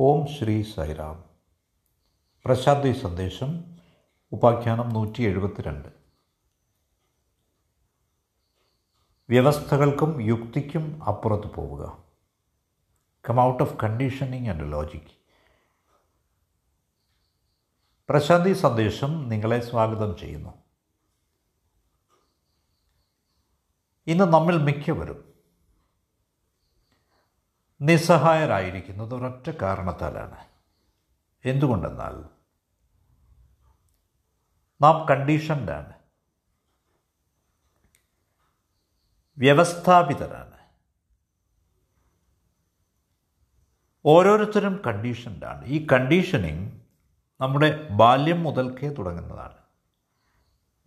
ഓം ശ്രീ സൈറാം പ്രശാന്തി സന്ദേശം ഉപാഖ്യാനം നൂറ്റി എഴുപത്തിരണ്ട് വ്യവസ്ഥകൾക്കും യുക്തിക്കും അപ്പുറത്ത് പോവുക. Come out of conditioning and logic പ്രശാന്തി സന്ദേശം നിങ്ങളെ സ്വാഗതം ചെയ്യുന്നു. ഇന്ന് നമ്മിൽ മിക്കവരും നിസ്സഹായരായിരിക്കുന്നത് ഒരൊറ്റ കാരണത്താലാണ്. എന്തുകൊണ്ടെന്നാൽ നാം കണ്ടീഷൻഡാണ്. വ്യവസ്ഥാപിതരാണ്. ഓരോരുത്തരും കണ്ടീഷൻഡാണ്. ഈ കണ്ടീഷനിങ് നമ്മുടെ ബാല്യം മുതൽക്കേ തുടങ്ങുന്നതാണ്.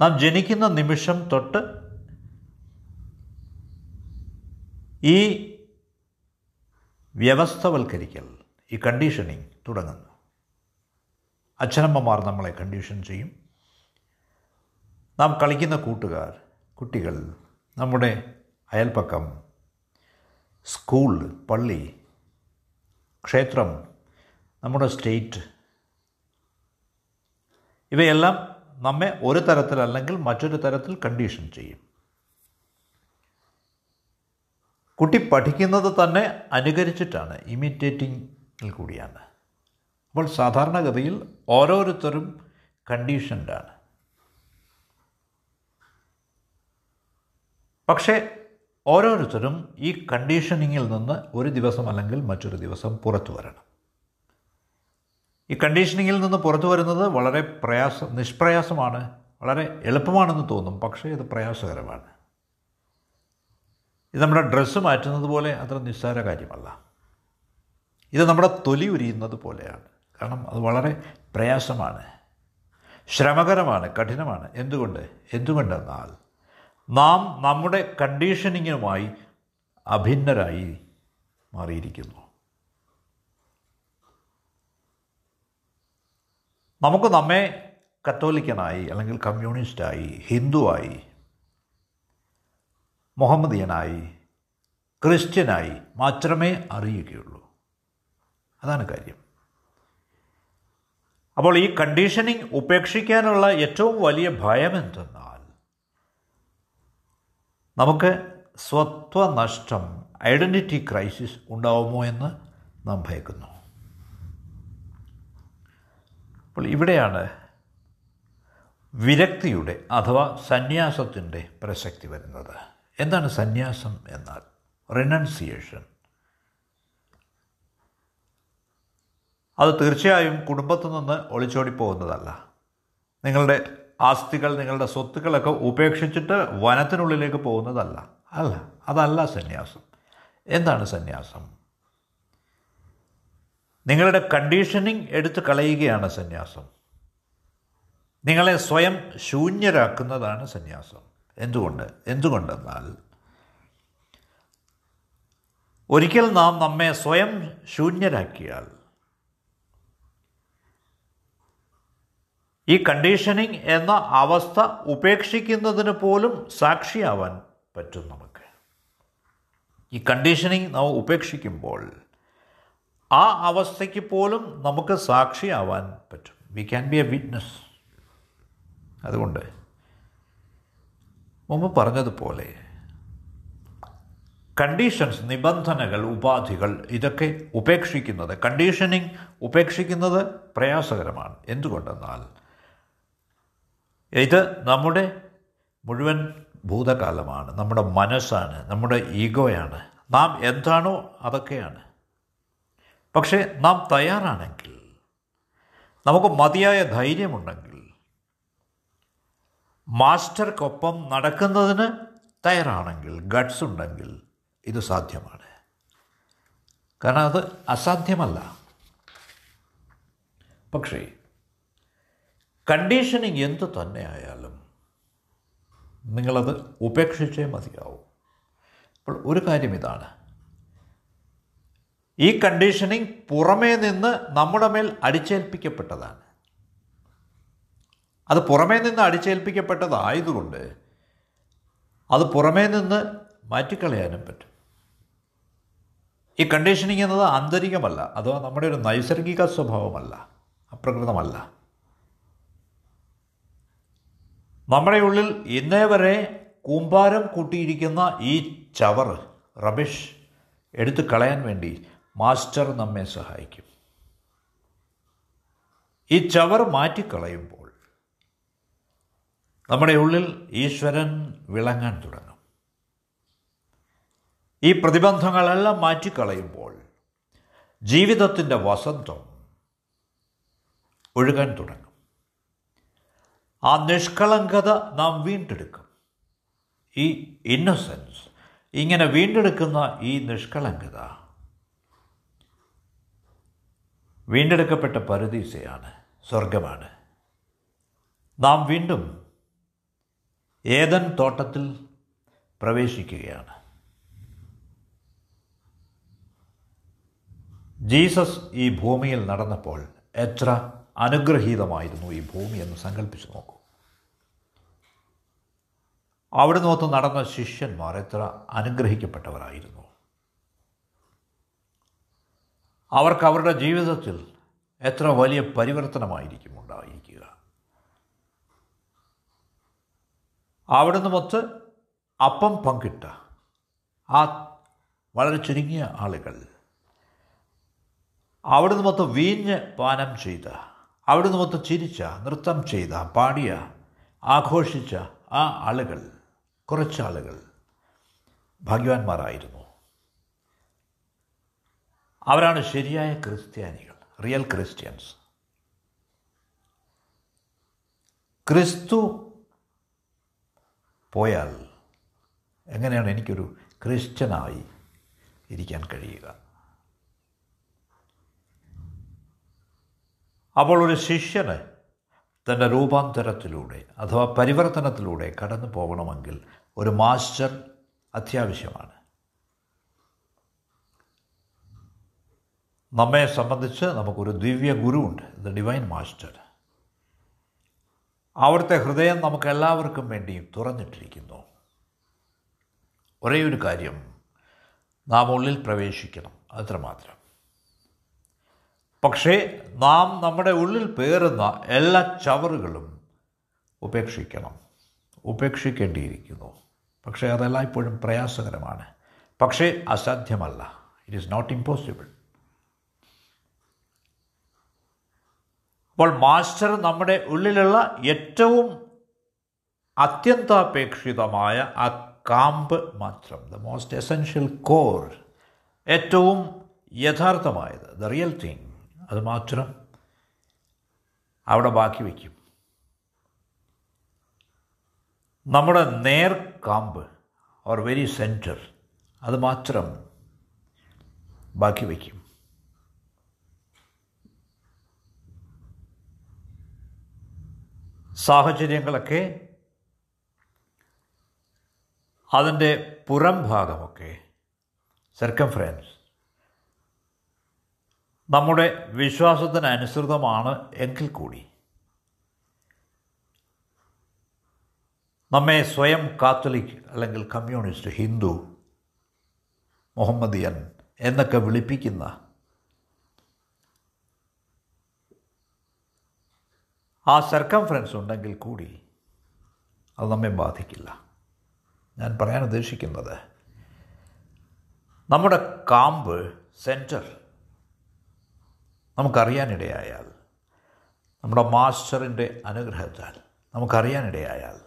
നാം ജനിക്കുന്ന നിമിഷം തൊട്ട് ഈ വ്യവസ്ഥവൽക്കരിക്കൽ ഈ കണ്ടീഷനിങ് തുടങ്ങുന്നു. അച്ഛനമ്മമാർ നമ്മളെ കണ്ടീഷൻ ചെയ്യും. നാം കളിക്കുന്ന കൂട്ടുകാർ കുട്ടികൾ നമ്മുടെ അയൽപ്പക്കം സ്കൂൾ പള്ളി ക്ഷേത്രം നമ്മുടെ സ്റ്റേറ്റ് ഇവയെല്ലാം നമ്മെ ഒരു തരത്തിൽ അല്ലെങ്കിൽ മറ്റൊരു തരത്തിൽ കണ്ടീഷൻ ചെയ്യും. കുട്ടി പഠിക്കുന്നത് തന്നെ അനുകരിച്ചിട്ടാണ് ഇമിറ്റേറ്റിങ്ങിൽ കൂടിയാണ്. അപ്പോൾ സാധാരണഗതിയിൽ ഓരോരുത്തരും കണ്ടീഷൻഡാണ് പക്ഷേ ഓരോരുത്തരും ഈ കണ്ടീഷനിങ്ങിൽ നിന്ന് ഒരു ദിവസം അല്ലെങ്കിൽ മറ്റൊരു ദിവസം പുറത്തു വരണം. ഈ കണ്ടീഷനിങ്ങിൽ നിന്ന് പുറത്തു വരുന്നത് വളരെ പ്രയാസം നിഷ്പ്രയാസമാണ് വളരെ എളുപ്പമാണെന്ന് തോന്നും പക്ഷേ ഇത് പ്രയാസകരമാണ്. ഇത് നമ്മുടെ ഡ്രസ്സ് മാറ്റുന്നത് പോലെ അത്ര നിസ്സാര കാര്യമല്ല. ഇത് നമ്മുടെ തൊലി ഉരിയുന്നത് പോലെയാണ്. കാരണം അത് വളരെ പ്രയാസമാണ്. ശ്രമകരമാണ് കഠിനമാണ്. എന്തുകൊണ്ട്? എന്തുകൊണ്ടെന്നാൽ നാം നമ്മുടെ കണ്ടീഷനിങ്ങുമായി അഭിന്നരായി മാറിയിരിക്കുന്നു. നമുക്ക് നമ്മെ കത്തോലിക്കനായി അല്ലെങ്കിൽ കമ്മ്യൂണിസ്റ്റായി ഹിന്ദുവായി മുഹമ്മദിയനായി ക്രിസ്ത്യനായി മാത്രമേ അറിയുകയുള്ളൂ. അതാണ് കാര്യം. അപ്പോൾ ഈ കണ്ടീഷനിങ് ഉപേക്ഷിക്കാനുള്ള ഏറ്റവും വലിയ ഭയം എന്തെന്നാൽ നമുക്ക് സ്വത്വനഷ്ടം ഐഡന്റിറ്റി ക്രൈസിസ് ഉണ്ടാവുമോ എന്ന് നാം ഭയക്കുന്നു. അപ്പോൾ ഇവിടെയാണ് വിരക്തിയുടെ അഥവാ സന്യാസത്തിന്റെ പ്രസക്തി വരുന്നത്. എന്താണ് സന്യാസം എന്നാൽ? റിനൗൺസിയേഷൻ അത് തീർച്ചയായും കുടുംബത്തു നിന്ന് ഒളിച്ചോടി പോകുന്നതല്ല നിങ്ങളുടെ ആസ്തികൾ നിങ്ങളുടെ സ്വത്തുക്കളൊക്കെ ഉപേക്ഷിച്ചിട്ട് വനത്തിനുള്ളിലേക്ക് പോകുന്നതല്ല. അല്ല അതല്ല സന്യാസം. എന്താണ് സന്യാസം? നിങ്ങളുടെ കണ്ടീഷനിങ് എടുത്ത് കളയുകയാണ് സന്യാസം. നിങ്ങളെ സ്വയം ശൂന്യരാക്കുന്നതാണ് സന്യാസം. എന്തുകൊണ്ട്? എന്തുകൊണ്ടെന്നാൽ ഒരിക്കൽ നാം നമ്മെ സ്വയം ശൂന്യരാക്കിയാൽ ഈ കണ്ടീഷനിങ് എന്ന അവസ്ഥ ഉപേക്ഷിക്കുന്നതിന് പോലും സാക്ഷിയാവാൻ പറ്റും നമുക്ക്. ഈ കണ്ടീഷനിങ് നാം ഉപേക്ഷിക്കുമ്പോൾ ആ അവസ്ഥയ്ക്ക് പോലും നമുക്ക് സാക്ഷിയാവാൻ പറ്റും. We can be a witness അതുകൊണ്ട് മുമ്പ് പറഞ്ഞതുപോലെ കണ്ടീഷൻസ് നിബന്ധനകൾ ഉപാധികൾ ഇതൊക്കെ ഉപേക്ഷിക്കുന്നത് കണ്ടീഷനിങ് ഉപേക്ഷിക്കുന്നത് പ്രയാസകരമാണ്. എന്തുകൊണ്ടെന്നാൽ ഇത് നമ്മുടെ മുഴുവൻ ഭൂതകാലമാണ് നമ്മുടെ മനസ്സാണ് നമ്മുടെ ഈഗോയാണ്. നാം എന്താണോ അതൊക്കെയാണ്. പക്ഷേ നാം തയ്യാറാണെങ്കിൽ നമുക്ക് മതിയായ ധൈര്യമുണ്ടെങ്കിൽ മാസ്റ്റർക്കൊപ്പം നടക്കുന്നതിന് തയ്യാറാണെങ്കിൽ ഗഡ്സ് ഉണ്ടെങ്കിൽ ഇത് സാധ്യമാണ്. കാരണം അത് അസാധ്യമല്ല. പക്ഷേ കണ്ടീഷനിങ് എന്തു തന്നെ ആയാലും നിങ്ങളത് ഉപേക്ഷിച്ചേ മതിയാവും. അപ്പോൾ ഒരു കാര്യം ഇതാണ്. ഈ കണ്ടീഷനിങ് പുറമേ നിന്ന് നമ്മുടെ മേൽ അടിച്ചേൽപ്പിക്കപ്പെട്ടതാണ്. അത് പുറമേ നിന്ന് അടിച്ചേൽപ്പിക്കപ്പെട്ടതായതുകൊണ്ട് അത് പുറമേ നിന്ന് മാറ്റിക്കളയാനും പറ്റും. ഈ കണ്ടീഷനിങ് എന്നത് ആന്തരികമല്ല. അഥവാ നമ്മുടെ ഒരു നൈസർഗിക സ്വഭാവമല്ല. അപ്രകൃതമല്ല. നമ്മുടെ ഉള്ളിൽ ഇന്നേ വരെ കൂമ്പാരം കൂട്ടിയിരിക്കുന്ന ഈ ചവർ റബിഷ് എടുത്തു കളയാൻ വേണ്ടി മാസ്റ്റർ നമ്മെ സഹായിക്കും. ഈ ചവർ മാറ്റിക്കളയുമ്പോൾ നമ്മുടെ ഉള്ളിൽ ഈശ്വരൻ വിളങ്ങാൻ തുടങ്ങും. ഈ പ്രതിബന്ധങ്ങളെല്ലാം മാറ്റിക്കളയുമ്പോൾ ജീവിതത്തിന്റെ വസന്തം ഒഴുകാൻ തുടങ്ങും. ആ നിഷ്കളങ്കത നാം വീണ്ടെടുക്കും. ഈ ഇന്നസെൻസ് ഇങ്ങനെ വീണ്ടെടുക്കുന്ന ഈ നിഷ്കളങ്കത വീണ്ടെടുക്കപ്പെട്ട പരദീസയാണ് സ്വർഗമാണ് നാം വീണ്ടും ഏതൻ തോട്ടത്തിൽ പ്രവേശിക്കുകയാണ്. ജീസസ് ഈ ഭൂമിയിൽ നടന്നപ്പോൾ എത്ര അനുഗ്രഹീതമായിരുന്നു ഈ ഭൂമി എന്ന് സങ്കല്പിച്ച് നോക്കൂ. അവിടെ നോത്ത് നടന്ന ശിഷ്യന്മാർ എത്ര അനുഗ്രഹിക്കപ്പെട്ടവരായിരുന്നു. അവർക്ക് അവരുടെ ജീവിതത്തിൽ എത്ര വലിയ പരിവർത്തനമായിരിക്കും അവിടുന്ന് മൊത്ത് അപ്പം പങ്കിട്ട ആ വളരെ ചുരുങ്ങിയ ആളുകൾ. അവിടുന്ന് മൊത്തം വീഞ്ഞ് പാനം ചെയ്ത അവിടുന്ന് മൊത്തം ചിരിച്ച നൃത്തം ചെയ്ത പാടിയ ആഘോഷിച്ച ആ ആളുകൾ കുറച്ചാളുകൾ ഭാഗ്യവാന്മാരായിരുന്നു. അവരാണ് ശരിയായ ക്രിസ്ത്യാനികൾ റിയൽ ക്രിസ്ത്യൻസ് ക്രിസ്തു പോയാൽ എങ്ങനെയാണ് എനിക്കൊരു ക്രിസ്ത്യനായി ഇരിക്കാൻ കഴിയുക? അപ്പോൾ ഒരു ശിഷ്യന് തന്റെ രൂപാന്തരത്തിലൂടെ അഥവാ പരിവർത്തനത്തിലൂടെ കടന്നു പോകണമെങ്കിൽ ഒരു മാസ്റ്റർ അത്യാവശ്യമാണ്. നമ്മെ സംബന്ധിച്ച് നമുക്കൊരു ദിവ്യ ഗുരുവുണ്ട് ദ ഡിവൈൻ മാസ്റ്റർ. അവിടുത്തെ ഹൃദയം നമുക്ക് എല്ലാവർക്കും വേണ്ടിയും തുറന്നിട്ടിരിക്കുന്നു. ഒരേ ഒരു കാര്യം നാം ഉള്ളിൽ പ്രവേശിക്കണം അത്രമാത്രം. പക്ഷേ നാം നമ്മുടെ ഉള്ളിൽ പേറുന്ന എല്ലാ ചവറുകളും ഉപേക്ഷിക്കണം ഉപേക്ഷിക്കേണ്ടിയിരിക്കുന്നു. പക്ഷേ അതെല്ലാം ഇപ്പോഴും പ്രയാസകരമാണ്. പക്ഷേ അസാധ്യമല്ല. ഇറ്റ് ഈസ് നോട്ട് ഇമ്പോസിബിൾ അപ്പോൾ മാസ്റ്റർ നമ്മുടെ ഉള്ളിലുള്ള ഏറ്റവും അത്യന്താപേക്ഷിതമായ ആ കാമ്പ് മാത്രം ദ മോസ്റ്റ് എസെൻഷ്യൽ കോർ ഏറ്റവും യഥാർത്ഥമായത് ദ റിയൽ തിങ് അത് മാത്രം അവിടെ ബാക്കി വയ്ക്കും. നമ്മുടെ നേർ കാമ്പ് ഓർ വെരി സെന്റർ അത് മാത്രം ബാക്കി വയ്ക്കും. സാഹചര്യങ്ങളൊക്കെ അതിന്റെ പുറം ഭാഗമൊക്കെ. സർക്കംഫറൻസ് നമ്മുടെ വിശ്വാസത്തിനനുസൃതമാണ് എങ്കിൽ കൂടി. നമ്മെ സ്വയം കാത്തലിക് അല്ലെങ്കിൽ കമ്മ്യൂണിസ്റ്റ് ഹിന്ദു മുഹമ്മദിയൻ എന്നൊക്കെ വിളിപ്പിക്കുന്ന ആ സർക്കംഫറൻസ് ഉണ്ടെങ്കിൽ കൂടി അത് നമ്മെ ബാധിക്കില്ല. ഞാൻ പറയാൻ ഉദ്ദേശിക്കുന്നത് നമ്മുടെ കാമ്പ് സെന്റർ നമുക്കറിയാനിടയായാൽ നമ്മുടെ മാസ്റ്ററിന്റെ അനുഗ്രഹത്താൽ നമുക്കറിയാനിടയായാൽ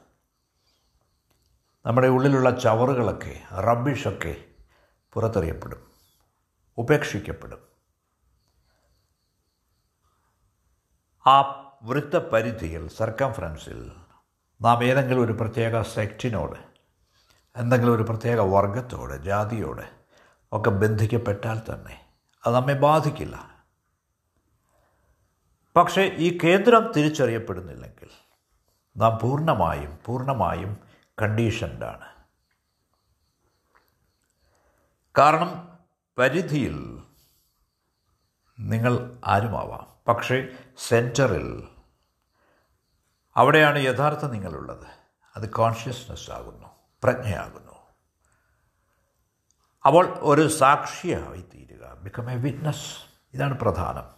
നമ്മുടെ ഉള്ളിലുള്ള ചവറുകളൊക്കെ റബ്ബിഷൊക്കെ പുറത്തെറിയപ്പെടും ഉപേക്ഷിക്കപ്പെടും. ആ വൃത്തപരിധിയിൽ സർക്കംഫറൻസിൽ നാം ഏതെങ്കിലും ഒരു പ്രത്യേക സെക്റ്റിനോട് എന്തെങ്കിലും ഒരു പ്രത്യേക വർഗത്തോട് ജാതിയോട് ഒക്കെ ബന്ധിക്കപ്പെട്ടാൽ തന്നെ അത് നമ്മെ ബാധിക്കില്ല. പക്ഷേ ഈ കേന്ദ്രം തിരിച്ചറിയപ്പെടുന്നില്ലെങ്കിൽ നാം പൂർണമായും പൂർണമായും കണ്ടീഷൻഡാണ് കാരണം പരിധിയിൽ നിങ്ങൾ ആരുമാവാം? പക്ഷേ സെന്ററിൽ അവിടെയാണ് യഥാർത്ഥ നിങ്ങളുള്ളത്. അത് കോൺഷ്യസ്നെസ് ആകുന്നു പ്രജ്ഞയാകുന്നു. അപ്പോൾ ഒരു സാക്ഷിയായി തീരുക. ബിക്കം എ വിറ്റ്നസ് ഇതാണ് പ്രധാനം.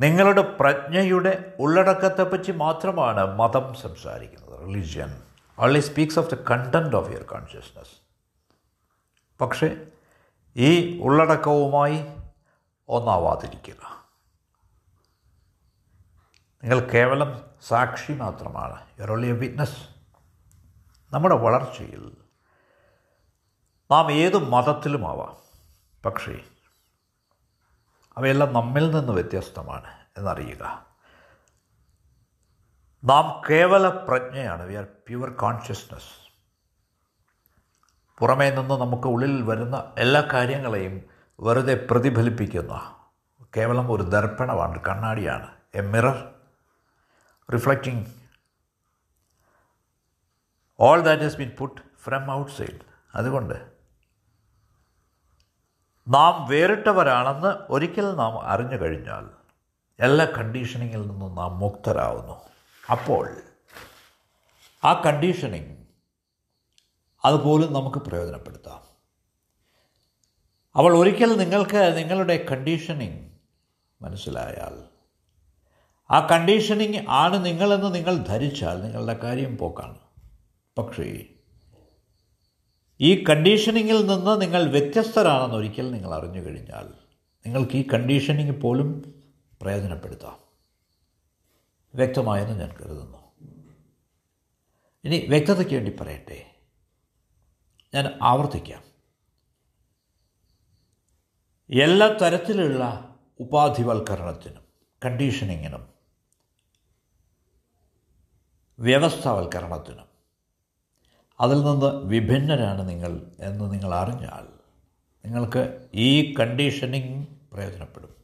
നിങ്ങളുടെ പ്രജ്ഞയുടെ ഉള്ളടക്കത്തെപ്പറ്റി മാത്രമാണ് മതം സംസാരിക്കുന്നത്. Religion only speaks of the content of your consciousness പക്ഷേ ഈ ഉള്ളടക്കവുമായി ഒന്നാവാതിരിക്കുക. നിങ്ങൾ കേവലം സാക്ഷി മാത്രമാണ്. യുവർ എ വിറ്റ്നസ് നമ്മുടെ വളർച്ചയിൽ നാം ഏത് മതത്തിലുമാവാം. പക്ഷേ അവയെല്ലാം നമ്മിൽ നിന്ന് വ്യത്യസ്തമാണ് എന്നറിയുക. നാം കേവല പ്രജ്ഞയാണ്. വി ആർ പ്യുവർ കോൺഷ്യസ്നസ് പുറമേ നിന്ന് നമുക്ക് ഉള്ളിൽ വരുന്ന എല്ലാ കാര്യങ്ങളെയും വെറുതെ പ്രതിഫലിപ്പിക്കുന്ന കേവലം ഒരു ദർപ്പണമാണ് കണ്ണാടിയാണ് a mirror all that has been put from outside അതുകൊണ്ട് നാം വേറിട്ടവരാണെന്ന് ഒരിക്കൽ നാം അറിഞ്ഞു കഴിഞ്ഞാൽ എല്ലാ കണ്ടീഷനിങ്ങിൽ നിന്നും നാം മുക്തരാകുന്നു അപ്പോൾ ആ കണ്ടീഷനിങ് അതുപോലും നമുക്ക് പ്രയോജനപ്പെടുത്താം. അവൾ ഒരിക്കൽ നിങ്ങൾക്ക് നിങ്ങളുടെ കണ്ടീഷനിങ് മനസ്സിലായാൽ ആ കണ്ടീഷനിങ് ആണ് നിങ്ങളെന്ന് നിങ്ങൾ ധരിച്ചാൽ നിങ്ങളുടെ കാര്യം പോക്കാണ്. പക്ഷേ ഈ കണ്ടീഷനിങ്ങിൽ നിന്ന് നിങ്ങൾ വ്യത്യസ്തരാണെന്ന് ഒരിക്കൽ നിങ്ങൾ അറിഞ്ഞു കഴിഞ്ഞാൽ നിങ്ങൾക്ക് ഈ കണ്ടീഷനിങ് പോലും പ്രയോജനപ്പെടുത്താം. വ്യക്തമായെന്ന് ഞാൻ കരുതുന്നു. ഇനി വ്യക്തതയ്ക്ക് വേണ്ടി പറയട്ടെ. ഞാൻ ആവർത്തിക്കാം. എല്ലാ തരത്തിലുള്ള ഉപാധിവൽക്കരണത്തിനും കണ്ടീഷനിങ്ങിനും വ്യവസ്ഥാവൽക്കരണത്തിനും. അതിൽ നിന്ന് വിഭിന്നരാണ് നിങ്ങൾ എന്ന് നിങ്ങൾ അറിഞ്ഞാൽ നിങ്ങൾക്ക് ഈ കണ്ടീഷനിങ് പ്രയോജനപ്പെടും.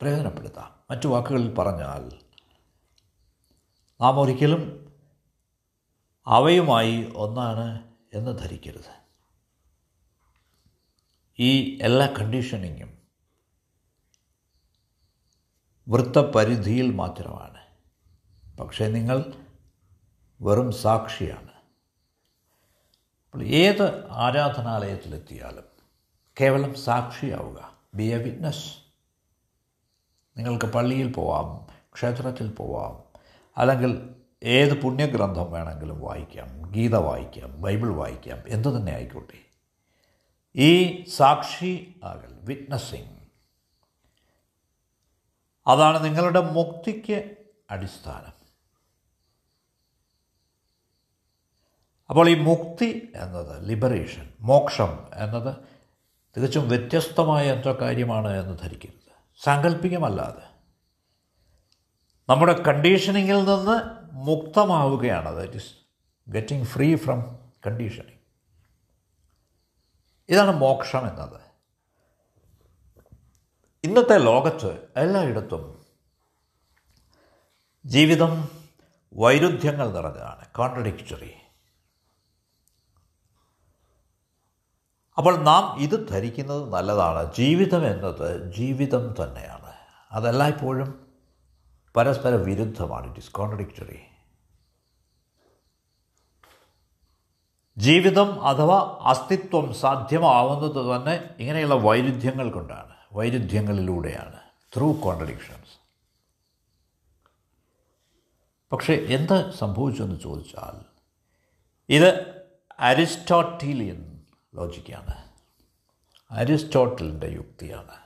പ്രയോജനപ്പെടുത്താം. മറ്റു വാക്കുകളിൽ പറഞ്ഞാൽ നാം ഒരിക്കലും അവയുമായി ഒന്നാണ് എന്ന് ധരിക്കരുത്. ഈ എല്ലാ കണ്ടീഷനിങ്ങും വൃത്തപരിധിയിൽ മാത്രമാണ്. പക്ഷേ നിങ്ങൾ വെറും സാക്ഷിയാണ്. അപ്പോൾ ഏത് ആരാധനാലയത്തിലെത്തിയാലും കേവലം സാക്ഷിയാവുക. ബി എ വിറ്റ്നസ് നിങ്ങൾക്ക് പള്ളിയിൽ പോവാം ക്ഷേത്രത്തിൽ പോവാം അല്ലെങ്കിൽ ഏത് പുണ്യഗ്രന്ഥം വേണമെങ്കിലും വായിക്കാം ഗീത വായിക്കാം ബൈബിൾ വായിക്കാം എന്തു തന്നെ ആയിക്കോട്ടെ. ഈ സാക്ഷി ആകൽ വിറ്റ്നസ്സിങ് അതാണ് നിങ്ങളുടെ മുക്തിക്ക് അടിസ്ഥാനം. അപ്പോൾ ഈ മുക്തി എന്നത് ലിബറേഷൻ മോക്ഷം എന്നത് തികച്ചും വ്യത്യസ്തമായ എന്തോ കാര്യമാണ് എന്ന് ധരിക്കരുത്. സാങ്കല്പികമല്ലാതെ നമ്മുടെ കണ്ടീഷനിങ്ങിൽ നിന്ന് മുക്തമാവുകയാണ്. That is getting free from conditioning ഇതാണ് മോക്ഷം എന്നത്. ഇന്നത്തെ ലോകത്ത് എല്ലായിടത്തും ജീവിതം വൈരുദ്ധ്യങ്ങൾ നിറഞ്ഞതാണ്. കോൺട്രഡിക്റ്ററി അപ്പോൾ നാം ഇത് ധരിക്കുന്നത് നല്ലതാണ്. ജീവിതം എന്നത് ജീവിതം തന്നെയാണ്. അതെല്ലായ്പ്പോഴും പരസ്പര വിരുദ്ധമാണ്. ഇറ്റ് ഇസ് കോൺട്രഡിക്റ്ററി ജീവിതം അഥവാ അസ്തിത്വം സാധ്യമാവുന്നത് തന്നെ ഇങ്ങനെയുള്ള വൈരുദ്ധ്യങ്ങൾ കൊണ്ടാണ്. വൈരുദ്ധ്യങ്ങളിലൂടെയാണ്. ത്രൂ കോൺട്രഡിക്ഷൻസ് പക്ഷേ എന്ത് സംഭവിച്ചു എന്ന് ചോദിച്ചാൽ ഇത് അരിസ്റ്റോട്ടീലിയൻ ലോജിക്കാണ്. അരിസ്റ്റോട്ടലിന്റെ യുക്തിയാണ്.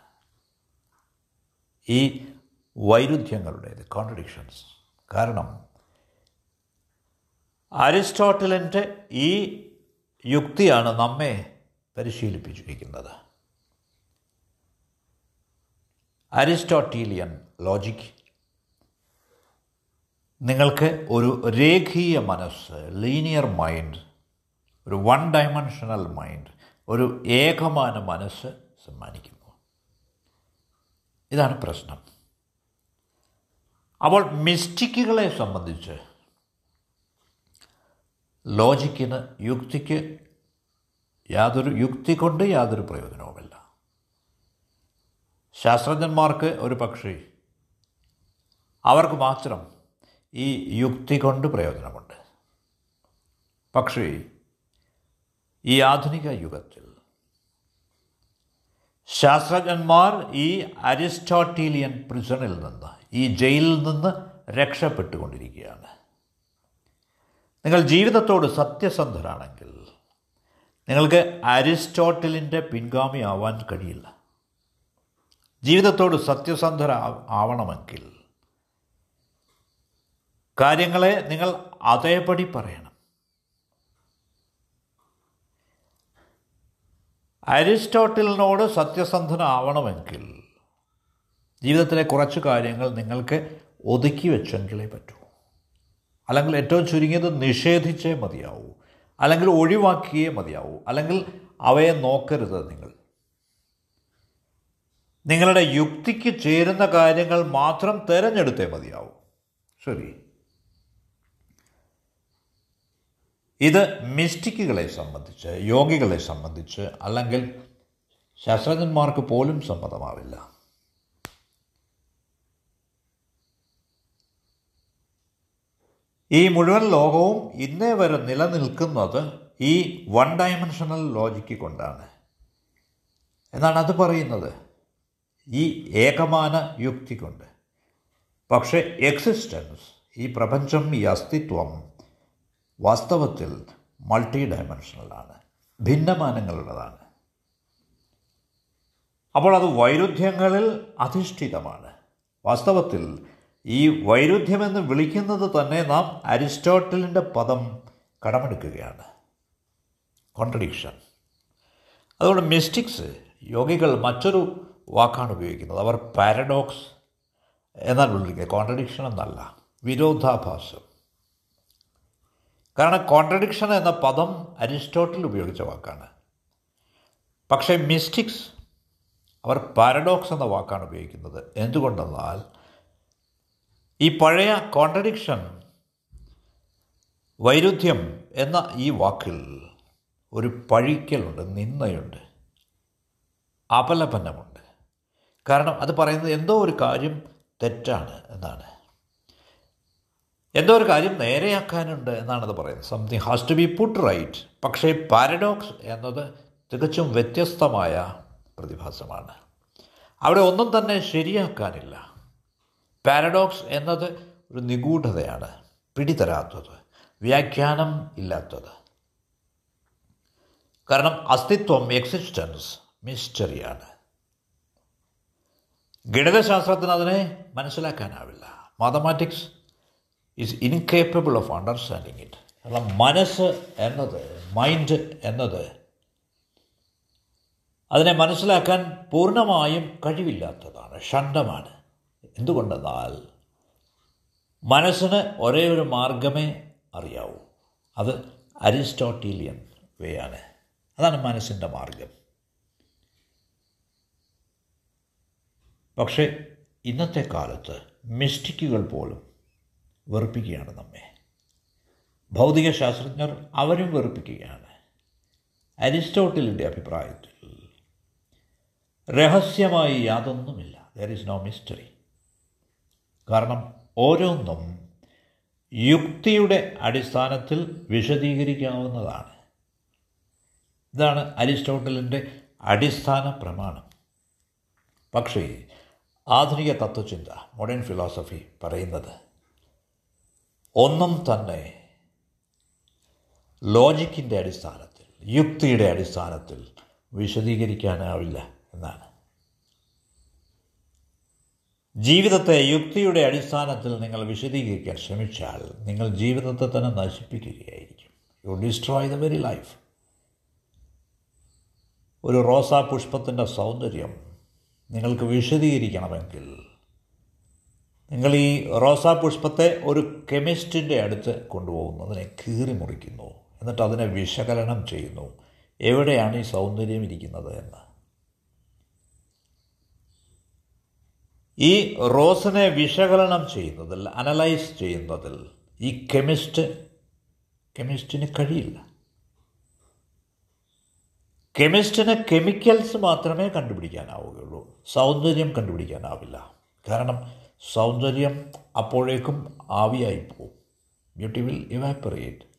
ഈ വൈരുദ്ധ്യങ്ങളുടേത് കോൺട്രഡിക്ഷൻസ് കാരണം അരിസ്റ്റോട്ടലിന്റെ ഈ യുക്തിയാണ് നമ്മെ പരിശീലിപ്പിച്ചിരിക്കുന്നത്. അരിസ്റ്റോട്ടീലിയൻ ലോജിക് നിങ്ങൾക്ക് ഒരു രേഖീയ മനസ്സ് ലീനിയർ മൈൻഡ് ഒരു വൺ ഡയമെൻഷണൽ മൈൻഡ് ഒരു ഏകമാന മനസ്സ് സമ്മാനിക്കുന്നു. ഇതാണ് പ്രശ്നം. അപ്പോൾ മിസ്റ്റിക്കുകളെ സംബന്ധിച്ച് ലോജിക്കിന് യുക്തിക്ക് യാതൊരു യുക്തി കൊണ്ട് യാതൊരു പ്രയോജനവുമില്ല. ശാസ്ത്രജ്ഞന്മാർക്ക് ഒരു പക്ഷേ അവർക്ക് മാത്രം ഈ യുക്തി കൊണ്ട് പ്രയോജനമുണ്ട്. പക്ഷേ ഈ ആധുനിക യുഗത്തിൽ. ശാസ്ത്രജ്ഞന്മാർ ഈ അരിസ്റ്റോട്ടീലിയൻ പ്രിസണിൽ നിന്ന് ഈ ജയിലിൽ നിന്ന് രക്ഷപ്പെട്ടുകൊണ്ടിരിക്കുകയാണ്. നിങ്ങൾ ജീവിതത്തോട് സത്യസന്ധരാണെങ്കിൽ നിങ്ങൾക്ക് അരിസ്റ്റോട്ടലിന്റെ പിൻഗാമിയാവാൻ കഴിയില്ല. ജീവിതത്തോട് സത്യസന്ധര ആവണമെങ്കിൽ കാര്യങ്ങളെ നിങ്ങൾ അതേപടി പറയണം. അരിസ്റ്റോട്ടലിനോട് സത്യസന്ധനാവണമെങ്കിൽ ജീവിതത്തിലെ കുറച്ച് കാര്യങ്ങൾ നിങ്ങൾക്ക് ഒതുക്കി വെച്ചെങ്കിലേ പറ്റൂ. അല്ലെങ്കിൽ ഏറ്റവും ചുരുങ്ങിയത് നിഷേധിച്ചേ മതിയാവൂ. അല്ലെങ്കിൽ ഒഴിവാക്കിയേ മതിയാവൂ. അല്ലെങ്കിൽ അവയെ നോക്കരുത് നിങ്ങൾ. നിങ്ങളുടെ യുക്തിക്ക് ചേരുന്ന കാര്യങ്ങൾ മാത്രം തിരഞ്ഞെടുത്തേ മതിയാവും. ശരി. ഇത് മിസ്റ്റിക്കുകളെ സംബന്ധിച്ച് യോഗികളെ സംബന്ധിച്ച് അല്ലെങ്കിൽ ശാസ്ത്രജ്ഞന്മാർക്ക് പോലും സമ്മതമാവില്ല. ഈ മുഴുവൻ ലോകവും ഇന്നേ വരെ നിലനിൽക്കുന്നത് ഈ വൺ ഡയമെൻഷണൽ ലോജിക്ക് കൊണ്ടാണ്. എന്നാണ് അത് പറയുന്നത്. ഈ ഏകമാന യുക്തി കൊണ്ട്. പക്ഷേ എക്സിസ്റ്റൻസ് ഈ പ്രപഞ്ചം ഈ അസ്തിത്വം വാസ്തവത്തിൽ മൾട്ടി ഡയമെൻഷണലാണ് ഭിന്നമാനങ്ങളുള്ളതാണ്. അപ്പോൾ അത് വൈരുദ്ധ്യങ്ങളിൽ അധിഷ്ഠിതമാണ്. വാസ്തവത്തിൽ ഈ വൈരുദ്ധ്യമെന്ന് വിളിക്കുന്നത് തന്നെ നാം അരിസ്റ്റോട്ടലിന്റെ പദം കടമെടുക്കുകയാണ്. കോൺട്രഡിക്ഷൻ അതുകൊണ്ട് മിസ്റ്റിക്സ് യോഗികൾ മറ്റൊരു വാക്കാണ് ഉപയോഗിക്കുന്നത്. അവർ പാരഡോക്സ് എന്നാണ് വിളിക്കുന്നത് കോൺട്രഡിക്ഷൻ എന്നല്ല വിരോധാഭാസം. കാരണം കോൺട്രഡിക്ഷൻ എന്ന പദം അരിസ്റ്റോട്ടിൽ ഉപയോഗിച്ച വാക്കാണ്. പക്ഷേ മിസ്റ്റിക്സ് അവർ പാരഡോക്സ് എന്ന വാക്കാണ് ഉപയോഗിക്കുന്നത്. എന്തുകൊണ്ടെന്നാൽ ഈ പഴയ കോൺട്രഡിക്ഷൻ വൈരുദ്ധ്യം എന്ന ഈ വാക്കിൽ ഒരു പഴിക്കലുണ്ട് നിന്നയുണ്ട് അപലപനമുണ്ട്. കാരണം അത് പറയുന്നത് എന്തോ ഒരു കാര്യം തെറ്റാണ് എന്നാണ്. എന്തോ ഒരു കാര്യം നേരെയാക്കാനുണ്ട് എന്നാണ് അത് പറയുന്നത്. Something has to be put right പക്ഷേ പാരഡോക്സ് എന്നത് തികച്ചും വ്യത്യസ്തമായ പ്രതിഭാസമാണ്. അവിടെ ഒന്നും തന്നെ ശരിയാക്കാനില്ല. പാരഡോക്സ് എന്നത് ഒരു നിഗൂഢതയാണ് പിടിതരാത്തത് വ്യാഖ്യാനം ഇല്ലാത്തത്. കാരണം അസ്തിത്വം എക്സിസ്റ്റൻസ് മിസ്റ്ററിയാണ് ഗണിതശാസ്ത്രത്തിന് അതിനെ മനസ്സിലാക്കാനാവില്ല. Mathematics is incapable of understanding it കാരണം മനസ്സ് എന്നത് മൈൻഡ് എന്നത് അതിനെ മനസ്സിലാക്കാൻ പൂർണമായും കഴിവില്ലാത്തതാണ് ഷണ്ടമാണ് എന്തുകൊണ്ടെന്നാൽ മനസ്സിന് ഒരേ ഒരു മാർഗമേ അറിയാവൂ. അത് അരിസ്റ്റോട്ടീലിയൻ വേ ആണ്. അതാണ് മനസ്സിന്റെ മാർഗം. പക്ഷേ ഇന്നത്തെ കാലത്ത് മിസ്റ്റിക്കുകൾ പോലും വെറുപ്പിക്കുകയാണ് നമ്മെ. ഭൗതിക ശാസ്ത്രജ്ഞർ അവരും വെറുപ്പിക്കുകയാണ്. അരിസ്റ്റോട്ടിലിന്റെ അഭിപ്രായത്തിൽ രഹസ്യമായി യാതൊന്നുമില്ല. ദർ ഈസ് നോ മിസ്റ്ററി കാരണം ഓരോന്നും യുക്തിയുടെ അടിസ്ഥാനത്തിൽ വിശദീകരിക്കാവുന്നതാണ്. ഇതാണ് അരിസ്റ്റോട്ടലിന്റെ അടിസ്ഥാന പ്രമാണം. പക്ഷേ ആധുനിക തത്വചിന്ത മോഡേൺ ഫിലോസഫി പറയുന്നത് ഒന്നും തന്നെ ലോജിക്കിന്റെ അടിസ്ഥാനത്തിൽ യുക്തിയുടെ അടിസ്ഥാനത്തിൽ വിശദീകരിക്കാനാവില്ല എന്നാണ്. ജീവിതത്തെ യുക്തിയുടെ അടിസ്ഥാനത്തിൽ നിങ്ങൾ വിശദീകരിക്കാൻ ശ്രമിച്ചാൽ നിങ്ങൾ ജീവിതത്തെ തന്നെ നശിപ്പിക്കുകയായിരിക്കും. You destroy the very life ഒരു റോസാ പുഷ്പത്തിന്റെ സൗന്ദര്യം നിങ്ങൾക്ക് വിശദീകരിക്കണമെങ്കിൽ നിങ്ങൾ ഈ റോസാ പുഷ്പത്തെ ഒരു കെമിസ്റ്റിന്റെ അടുത്ത് കൊണ്ടുപോകുന്നു അതിനെ കീറി മുറിക്കുന്നു എന്നിട്ട് അതിനെ വിശകലനം ചെയ്യുന്നു. എവിടെയാണ് ഈ സൗന്ദര്യം ഇരിക്കുന്നത് എന്ന്? ഈ റോസിനെ വിശകലനം ചെയ്യുന്നതിൽ അനലൈസ് ചെയ്യുന്നതിൽ ഈ കെമിസ്റ്റ് കെമിസ്റ്റിന് കഴിയില്ല. കെമിസ്റ്റിന് കെമിക്കൽസ് മാത്രമേ കണ്ടുപിടിക്കാനാവുകയുള്ളൂ. സൗന്ദര്യം കണ്ടുപിടിക്കാനാവില്ല. കാരണം സൗന്ദര്യം അപ്പോഴേക്കും ആവിയായിപ്പോവും ബ്യൂട്ടി വിൽ ഇവാപ്പറേറ്റ്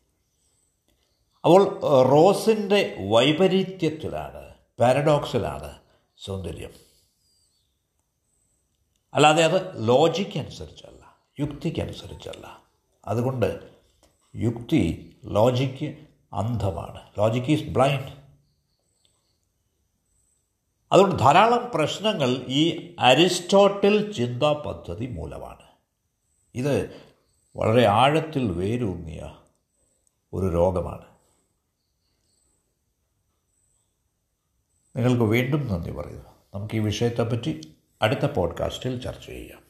അപ്പോൾ റോസിന്റെ വൈപരീത്യത്തിലാണ് പാരഡോക്സിലാണ് സൗന്ദര്യം. അല്ലാതെ അത് ലോജിക്ക് അനുസരിച്ചല്ല യുക്തിക്കനുസരിച്ചല്ല. അതുകൊണ്ട് യുക്തി ലോജിക്ക് അന്ധമാണ്. Logic is blind. അതുകൊണ്ട് ധാരാളം പ്രശ്നങ്ങൾ ഈ അരിസ്റ്റോട്ടിൽ ചിന്താ പദ്ധതി മൂലമാണ്. ഇത് വളരെ ആഴത്തിൽ വേരൂന്നിയ ഒരു രോഗമാണ്. നിങ്ങൾക്ക് വീണ്ടും നന്ദി പറയുന്നു. നമുക്ക് ഈ വിഷയത്തെപ്പറ്റി അടുത്ത പോഡ്കാസ്റ്റിൽ ചർച്ച ചെയ്യാം.